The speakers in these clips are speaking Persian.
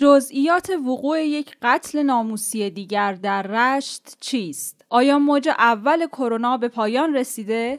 جزئیات وقوع یک قتل ناموسی دیگر در رشت چیست؟ آیا موج اول کرونا به پایان رسیده؟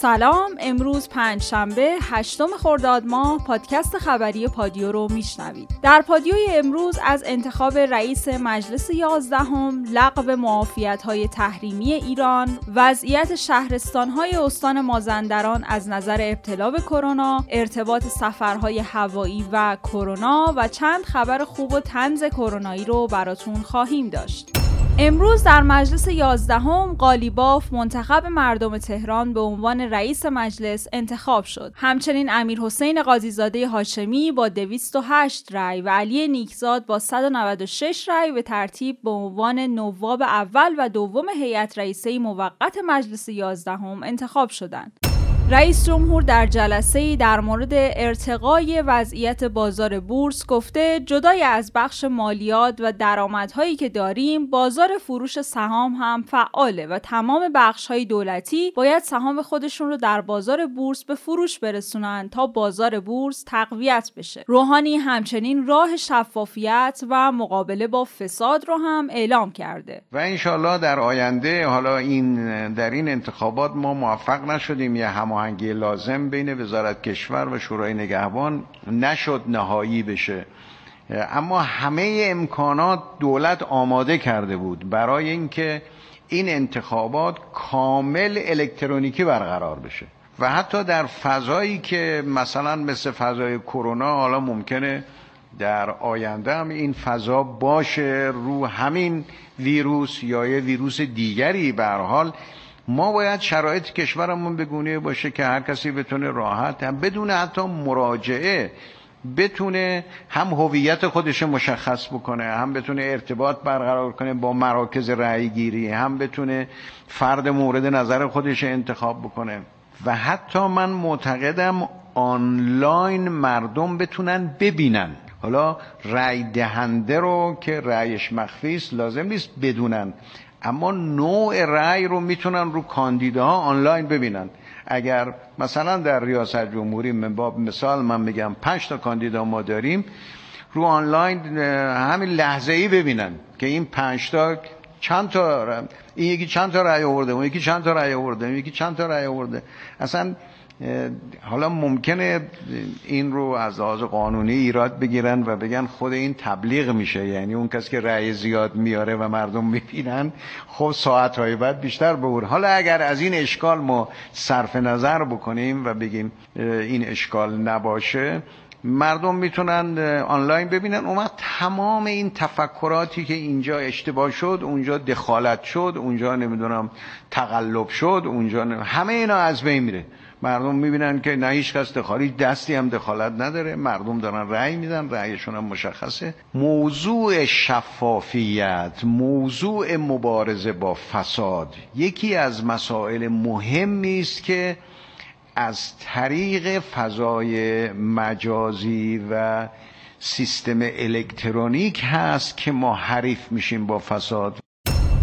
سلام امروز پنج شنبه هشتم خرداد ماه پادکست خبری پادیو رو میشنوید. در پادیوی امروز از انتخاب رئیس مجلس یازدهم لغو معافیت های تحریمی ایران وضعیت شهرستان های استان مازندران از نظر ابتلا به کرونا ارتباط سفرهای هوایی و کرونا و چند خبر خوب و تنز کرونایی رو براتون خواهیم داشت. امروز در مجلس یازدهم قالیباف منتخب مردم تهران به عنوان رئیس مجلس انتخاب شد. همچنین امیر حسین قاضیزاده هاشمی با 208 رأی و علی نیکزاد با 196 رأی به ترتیب به عنوان نواب اول و دوم هیئت رئیسه موقت مجلس یازدهم انتخاب شدند. رئیس جمهور در جلسه در مورد ارتقای وضعیت بازار بورس گفته جدای از بخش مالیات و درآمدهایی که داریم بازار فروش سهام هم فعاله و تمام بخشهای دولتی باید سهام خودشون رو در بازار بورس به فروش برسونن تا بازار بورس تقویت بشه. روحانی همچنین راه شفافیت و مقابله با فساد رو هم اعلام کرده. و انشالله در آینده حالا این در این انتخابات ما موفق نشدیم یا هم هماهنگی لازم بین وزارت کشور و شورای نگهبان نشد نهایی بشه. اما همه امکانات دولت آماده کرده بود برای اینکه این انتخابات کامل الکترونیکی برقرار بشه. و حتی در فضایی که مثلا مثل فضای کرونا حالا ممکنه در آینده هم این فضا باشه رو همین ویروس یا یه ویروس دیگری به حال ما باید شرایط کشورمون به گونه باشه که هر کسی بتونه راحت هم بدون حتی مراجعه بتونه هم هویت خودش مشخص بکنه هم بتونه ارتباط برقرار کنه با مراکز رأی گیری هم بتونه فرد مورد نظر خودش انتخاب بکنه. و حتی من معتقدم آنلاین مردم بتونن ببینن. حالا رأی دهنده رو که رأیش مخفی است لازم نیست بدونن. اما نوع رأی رو می‌تونن رو کاندیداها آنلاین ببینن. اگر مثلا در ریاست جمهوری من باب مثال من میگم پنج تا کاندیدا ما داریم رو آنلاین همین لحظه ای ببینن که این پنج تا چند تا این یکی چند تا رأی آورده اون یکی چند تا رأی آورده یکی چند تا رأی آورده. اصلا حالا ممکنه این رو از لحاظ قانونی ایراد بگیرن و بگن خود این تبلیغ میشه. یعنی اون کسی که رأی زیاد میاره و مردم می‌بینن خب ساعت های بعد بیشتر بور حالا اگر از این اشکال ما صرف نظر بکنیم و بگیم این اشکال نباشه مردم می‌تونن آنلاین ببینن. اومد تمام این تفکراتی که اینجا اشتباه شد اونجا دخالت شد اونجا نمی‌دونم تقلب شد اونجا همه اینا از بین میره. مردم می‌بینن که نه هیچ کس دخالی دستی هم دخالت نداره. مردم دارن رأی میدن رأیشون هم مشخصه. موضوع شفافیت موضوع مبارزه با فساد یکی از مسائل مهمی است که از طریق فضای مجازی و سیستم الکترونیک هست که ما حریف میشیم با فساد.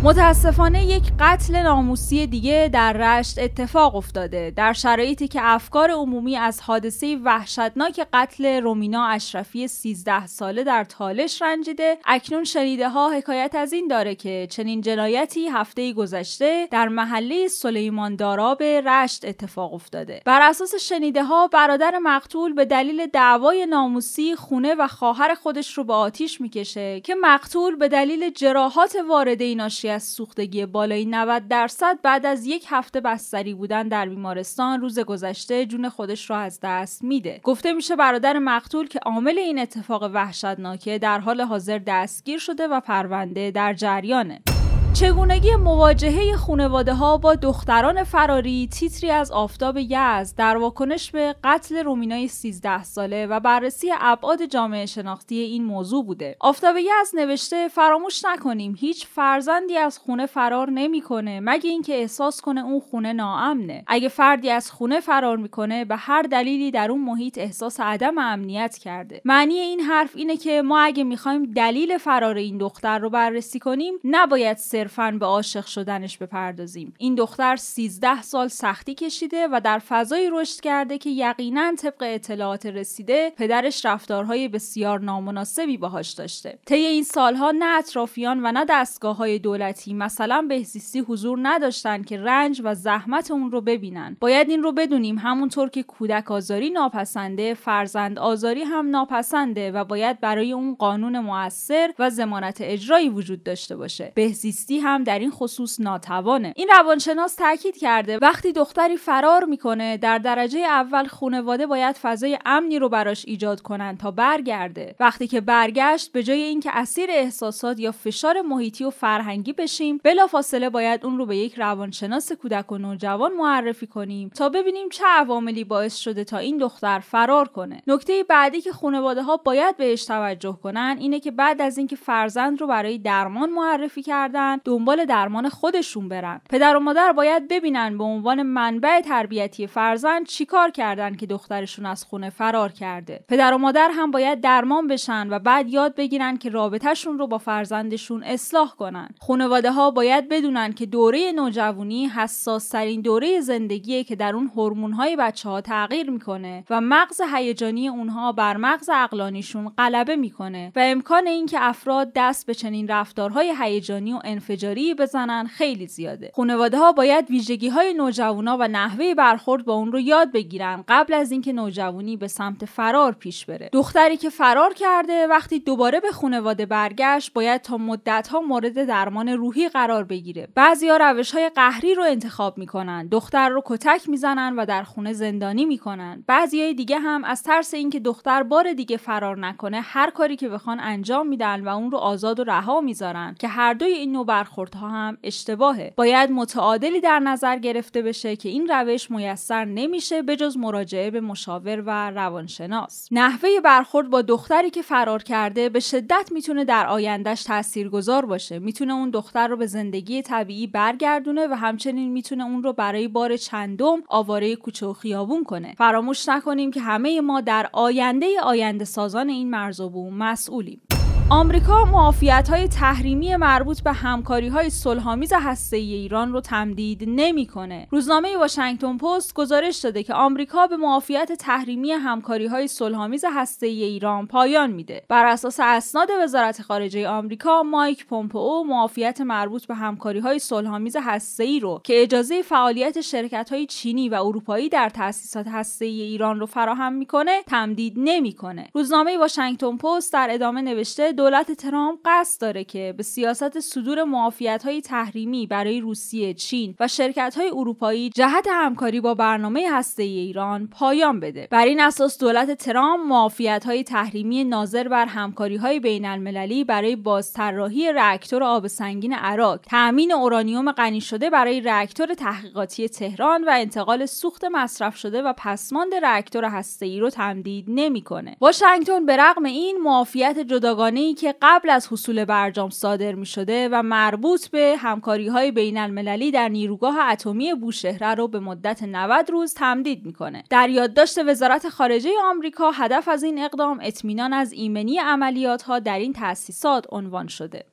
متاسفانه یک قتل ناموسی دیگه در رشت اتفاق افتاده. در شرایطی که افکار عمومی از حادثه وحشتناک قتل رومینا اشرفی 13 ساله در تالش رنجیده اکنون شنیده ها حکایت از این داره که چنین جنایتی هفته گذشته در محله سلیمان داراب رشت اتفاق افتاده. بر اساس شنیده ها برادر مقتول به دلیل دعوای ناموسی خونه و خواهر خودش رو به آتیش می‌کشه که مقتول به دلیل جراحات وارده ناشی از سوختگی بالای 90 درصد بعد از یک هفته بستری بودن در بیمارستان روز گذشته جون خودش را از دست میده. گفته میشه برادر مقتول که عامل این اتفاق وحشتناکه در حال حاضر دستگیر شده و پرونده در جریانه. چگونگی مواجهه خانواده ها با دختران فراری تیتری از آفتاب یزد در واکنش به قتل رومینای 13 ساله و بررسی ابعاد جامعه شناختی این موضوع بوده. آفتاب یزد نوشته فراموش نکنیم هیچ فرزندی از خونه فرار نمی‌کنه مگه اینکه احساس کنه اون خونه ناامنه. اگه فردی از خونه فرار می‌کنه به هر دلیلی در اون محیط احساس عدم امنیت کرده. معنی این حرف اینه که ما اگه می‌خوایم دلیل فرار این دختر رو بررسی کنیم نباید صرفا به عاشق شدنش بپردازیم. این دختر 13 سال سختی کشیده و در فضایی رشد کرده که یقینا طبق اطلاعات رسیده پدرش رفتارهای بسیار نامناسبی باهاش داشته. طی این سالها نه اطرافیان و نه دستگاه های دولتی مثلا بهزیستی حضور نداشتن که رنج و زحمت اون رو ببینن. باید این رو بدونیم همونطور که کودک آزاری ناپسنده فرزند آزاری هم ناپسنده و باید برای اون قانون موثر و زمانت اجرایی وجود داشته باشه. بهزیستی هم در این خصوص ناتوانه. این روانشناس تاکید کرده وقتی دختری فرار می‌کنه در درجه اول خانواده باید فضای امنی رو براش ایجاد کنن تا برگرده. وقتی که برگشت به جای اینکه اسیر احساسات یا فشار محیطی و فرهنگی بشیم بلافاصله باید اون رو به یک روانشناس کودک و نوجوان معرفی کنیم تا ببینیم چه عواملی باعث شده تا این دختر فرار کنه. نکته بعدی که خانواده ها باید بهش توجه کنن اینه که بعد از اینکه فرزند رو برای درمان معرفی کردن دنبال درمان خودشون برن. پدر و مادر باید ببینن به عنوان منبع تربیتی فرزند چیکار کردن که دخترشون از خونه فرار کرده. پدر و مادر هم باید درمان بشن و بعد یاد بگیرن که رابطهشون رو با فرزندشون اصلاح کنن. خانواده ها باید بدونن که دوره نوجوانی حساس ترین دوره زندگیه که در اون هورمون های بچه ها تغییر می‌کنه و مغز هیجانی اونها بر مغز عقلانیشون غلبه می‌کنه و امکان اینکه افراد دست به چنین رفتارهای هیجانی و انفجاری بزنن خیلی زیاده. خانواده ها باید ویژگی های نوجوانا و نحوه برخورد با اون رو یاد بگیرن قبل از اینکه نوجوانی به سمت فرار پیش بره. دختری که فرار کرده وقتی دوباره به خانواده برگشت باید تا مدت ها مورد درمان روحی قرار بگیره. بعضیا روش های قهری رو انتخاب می‌کنن دختر رو کتک می‌زنن و در خونه زندانی می‌کنن. بعضیای دیگه هم از ترس اینکه دختر بار دیگه فرار نکنه هر کاری که بخوان انجام میدن و اون رو آزاد و رها می‌ذارن که هر دوی این نوع برخوردها هم اشتباهه. باید متعادلی در نظر گرفته بشه که این روش میسر نمیشه به جز مراجعه به مشاور و روانشناس. نحوه برخورد با دختری که فرار کرده به شدت می‌تونه در آیندهش تاثیرگذار باشه. می‌تونه اون دختر رو به زندگی طبیعی برگردونه و همچنین می‌تونه اون رو برای بار چندم آواره کوچه و خیابون کنه. فراموش نکنیم که همه ما در آینده آینده سازان این مرز و بوم مسئولیم. آمریکا معافیت های تحریمی مربوط به همکاری های صلحآمیز هسته ای ایران رو تمدید نمی‌کنه. روزنامه واشنگتن پست گزارش داده که آمریکا به معافیت تحریمی همکاری های صلحآمیز هسته ای ایران پایان میده. بر اساس اسناد وزارت خارجه آمریکا، مایک پومپئو معافیت مربوط به همکاری های صلحآمیز هسته ای رو که اجازه فعالیت شرکت های چینی و اروپایی در تأسیسات هسته ای ایران رو فراهم می‌کنه، تمدید نمی‌کنه. روزنامه واشنگتن پست در ادامه نوشته دولت ترامپ قصد داره که به سیاست صدور معافیت های تحریمی برای روسیه، چین و شرکت های اروپایی جهت همکاری با برنامه هسته ای ایران پایان بده. بر این اساس دولت ترامپ معافیت های تحریمی ناظر بر همکاری های بین المللی برای بازطراحی راکتور آب سنگین عراق، تأمین اورانیوم غنی شده برای راکتور تحقیقاتی تهران و انتقال سوخت مصرف شده و پسماند راکتور هسته ای رو تمدید نمی‌کنه. واشنگتن به رغم این معافیت جداگانه ای که قبل از حصول برجام صادر می شده و مربوط به همکاری های بین المللی در نیروگاه اتمی بوشهره رو به مدت 90 روز تمدید می‌کنه. در یادداشت وزارت خارجه آمریکا هدف از این اقدام اطمینان از ایمنی عملیات ها در این تأسیسات عنوان شده.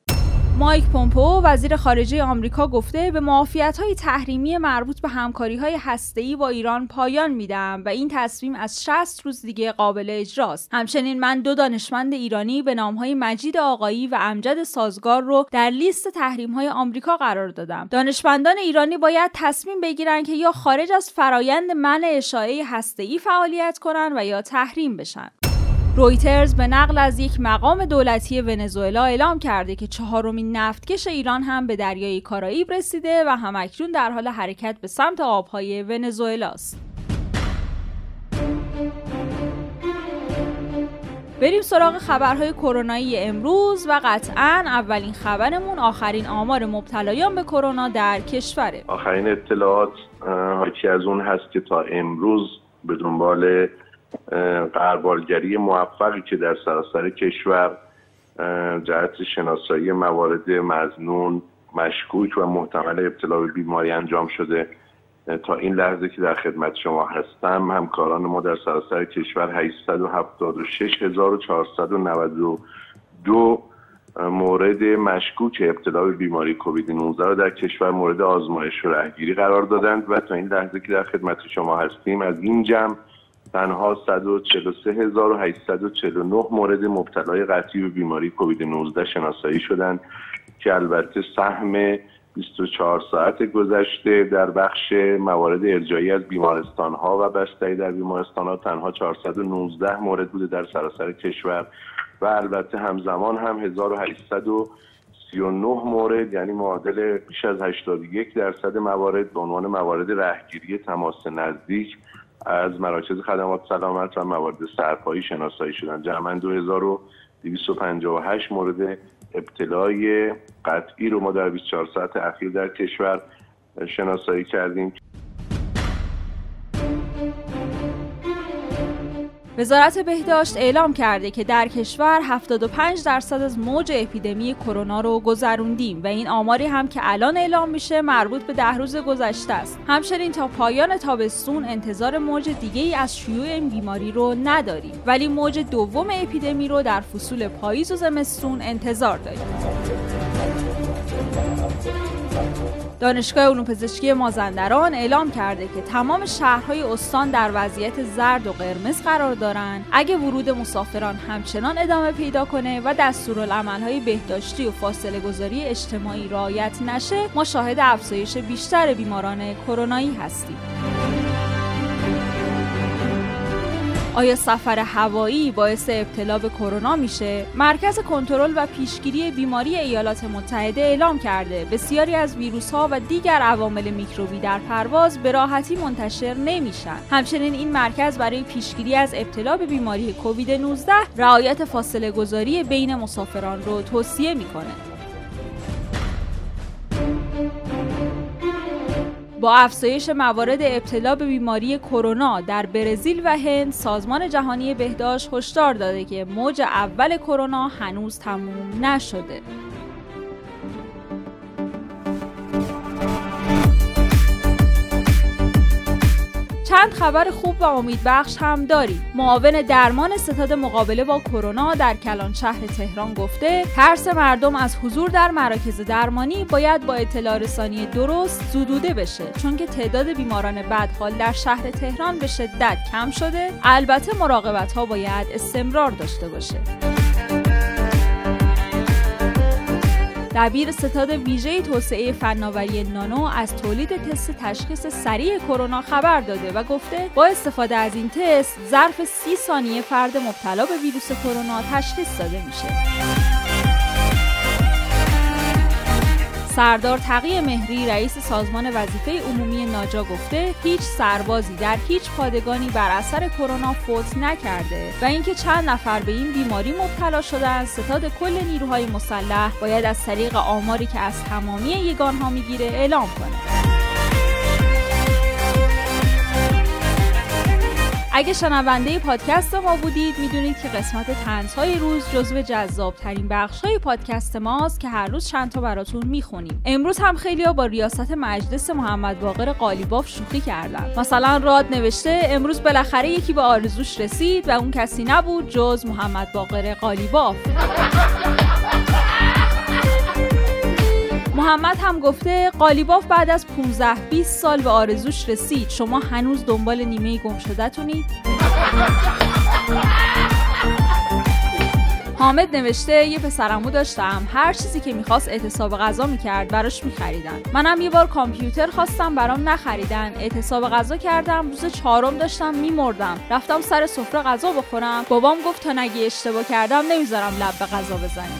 مایک پومپو وزیر خارجه آمریکا گفته به معافیت های تحریمی مربوط به همکاری های هسته‌ای با ایران پایان میدم و این تصمیم از 60 روز دیگه قابل اجراست. همچنین من دو دانشمند ایرانی به نام های مجید آقایی و امجد سازگار رو در لیست تحریم های آمریکا قرار دادم. دانشمندان ایرانی باید تصمیم بگیرن که یا خارج از فرایند منع اشاعه هسته‌ای فعالیت کنن و یا تحریم بشن. رویترز به نقل از یک مقام دولتی ونزوئلا اعلام کرده که چهارمین نفتکش ایران هم به دریای کارائیب رسیده و همکنون در حال حرکت به سمت آبهای ونزوئلا است. بریم سراغ خبرهای کرونایی امروز و قطعا اولین خبرمون آخرین آمار مبتلایان به کرونا در کشوره. آخرین اطلاعات حاکی از اون هست که تا امروز به دنبال قربالگری موفقی که در سراسر کشور جهت شناسایی موارد مزنون مشکوک و محتمل ابتلا به بیماری انجام شده. تا این لحظه که در خدمت شما هستم همکاران ما در سراسر کشور 876492 مورد مشکوک ابتلا به بیماری کووید 19 را در کشور مورد آزمایش و رهگیری قرار دادند و تا این لحظه که در خدمت شما هستیم از این جمع تنها 143849 مورد مبتلای قطعی به بیماری کووید 19 شناسایی شدند که البته سهم 24 ساعت گذشته در بخش موارد ارجایی از بیمارستان ها و بستری در بیمارستان ها تنها 419 مورد بوده در سراسر کشور و البته همزمان هم 1839 مورد یعنی معادل بیش از 81 درصد موارد به عنوان موارد رهگیری تماس نزدیک از مراکز خدمات سلامت و موارد سرپایی شناسایی شدن. جمعا 2258 مورد ابتلای قطعی رو ما در 24 ساعت اخیر در کشور شناسایی کردیم. وزارت بهداشت اعلام کرده که در کشور 75 درصد از موج اپیدمی کرونا رو گذروندیم و این آماری هم که الان اعلام میشه مربوط به ده روز گذشته است. همچنین تا پایان تابستون انتظار موج دیگه ای از شیوع این بیماری رو نداریم ولی موج دوم اپیدمی رو در فصول پاییز و زمستون انتظار داریم. دانشگاه علوم پزشکی مازندران اعلام کرده که تمام شهرهای استان در وضعیت زرد و قرمز قرار دارند اگه ورود مسافران همچنان ادامه پیدا کنه و دستورالعملهای بهداشتی و فاصله گذاری اجتماعی رعایت نشه ما شاهد افزایش بیشتر بیماران کرونایی هستیم. آیا سفر هوایی باعث ابتلا به کرونا میشه؟ مرکز کنترل و پیشگیری بیماری ایالات متحده اعلام کرده بسیاری از ویروس ها و دیگر عوامل میکروبی در پرواز به راحتی منتشر نمیشن. همچنین این مرکز برای پیشگیری از ابتلا به بیماری کووید 19 رعایت فاصله گذاری بین مسافران رو توصیه می‌کنه. با افزایش موارد ابتلا به بیماری کرونا در برزیل و هند سازمان جهانی بهداشت هشدار داده که موج اول کرونا هنوز تموم نشده. چند خبر خوب و امیدبخش هم داریم. معاون درمان ستاد مقابله با کرونا در کلان شهر تهران گفته ترس مردم از حضور در مراکز درمانی باید با اطلاع رسانی درست زدوده بشه. چون که تعداد بیماران بدحال در شهر تهران به شدت کم شده البته مراقبت ها باید استمرار داشته باشه. دبیر ستاد ویژه توسعه فناوری نانو از تولید تست تشخیص سریع کرونا خبر داده و گفته با استفاده از این تست ظرف سی ثانیه فرد مبتلا به ویروس کرونا تشخیص داده میشه. سردار تقی مهری رئیس سازمان وظیفه عمومی ناجا گفته هیچ سربازی در هیچ پادگانی بر اثر کرونا فوت نکرده و اینکه چند نفر به این بیماری مبتلا شدن ستاد کل نیروهای مسلح باید از طریق آماری که از تمامی یگانها می‌گیره اعلام کنه اگه شنونده پادکست ما بودید می‌دونید که قسمت تنزهای روز جزو جذاب ترین بخش های پادکست ماست که هر روز چند تا براتون می‌خونیم. امروز هم خیلی با ریاست مجلس محمد باقر قالیباف شوخی کردن. مثلا راد نوشته امروز بالاخره یکی به آرزوش رسید و اون کسی نبود جز محمد باقر قالیباف. محمد هم گفته قالیباف بعد از 15 20 سال به آرزوش رسید. شما هنوز دنبال نیمه گم شده تونید حامد نوشته یه پسرمو داشتم. هر چیزی که می‌خواست اعتصاب غذا می‌کرد براش میخریدن. منم یه بار کامپیوتر خواستم برام نخریدن. اعتصاب غذا کردم روز چهارم داشتم میمردم. رفتم سر سفره غذا بخورم. بابام گفت تا نگی اشتباه کردم نمی‌ذارم لب به غذا بزنی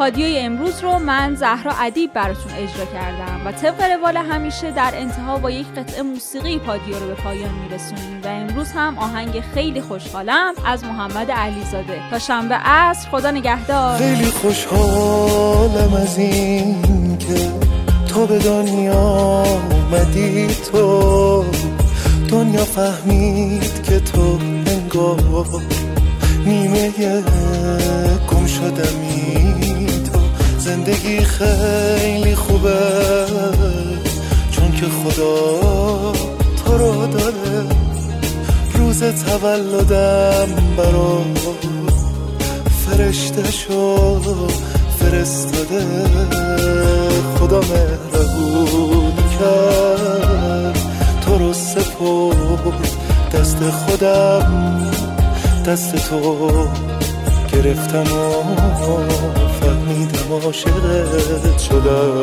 پادیوی امروز رو من زهرا ادیب براتون اجرا کردم و طبق روال همیشه در انتها با یک قطعه موسیقی پادیو رو به پایان میرسونیم و امروز هم آهنگ خیلی خوشحالم از محمد علیزاده. تا شنبه عصر خدا نگهدار. خیلی خوشحالم از این که تو به دنیا اومدی تو. دنیا فهمید که تو انگار نیمه گم شدمی. زندگی خیلی خوبه که خدا تو رو داره. روز تولدم برا فرشته شو فرستاده. خدا مهربون کرد. تو رو سپرد دست خودم دست تو گرفتم و عاشقت شدم.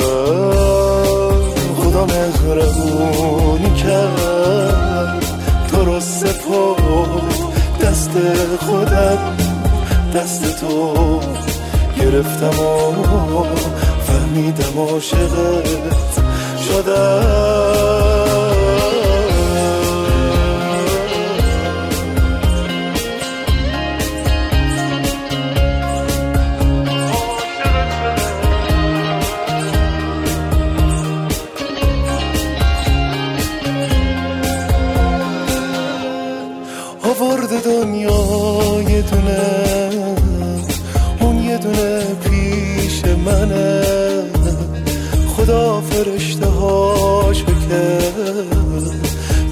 خدا مهربونی کرد تو رو سپرد. دست خودم دست تو گرفتم و فهمیدم عاشقت. شدم. که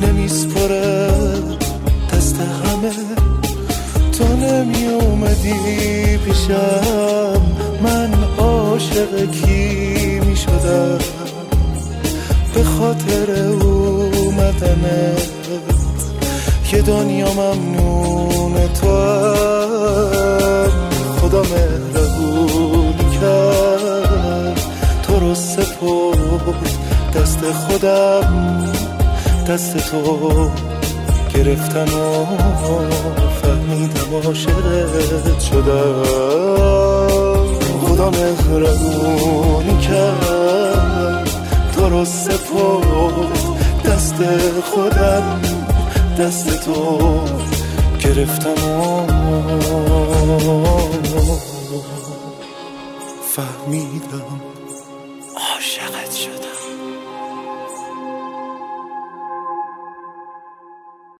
نمیسپره. دست همه. تو نمی اومدی پیشم. من عاشق کی می شدم به خاطر اومدنت که دنیا ممنون تو خدا مهربون کرد. تو رو سپرد. دست خودم دست تو گرفتم و فهمیدم عاشقت شدم. خدا مهربون کرد تو رو سپرد دست خودم دست تو گرفتم و فهمیدم عاشقت شدم.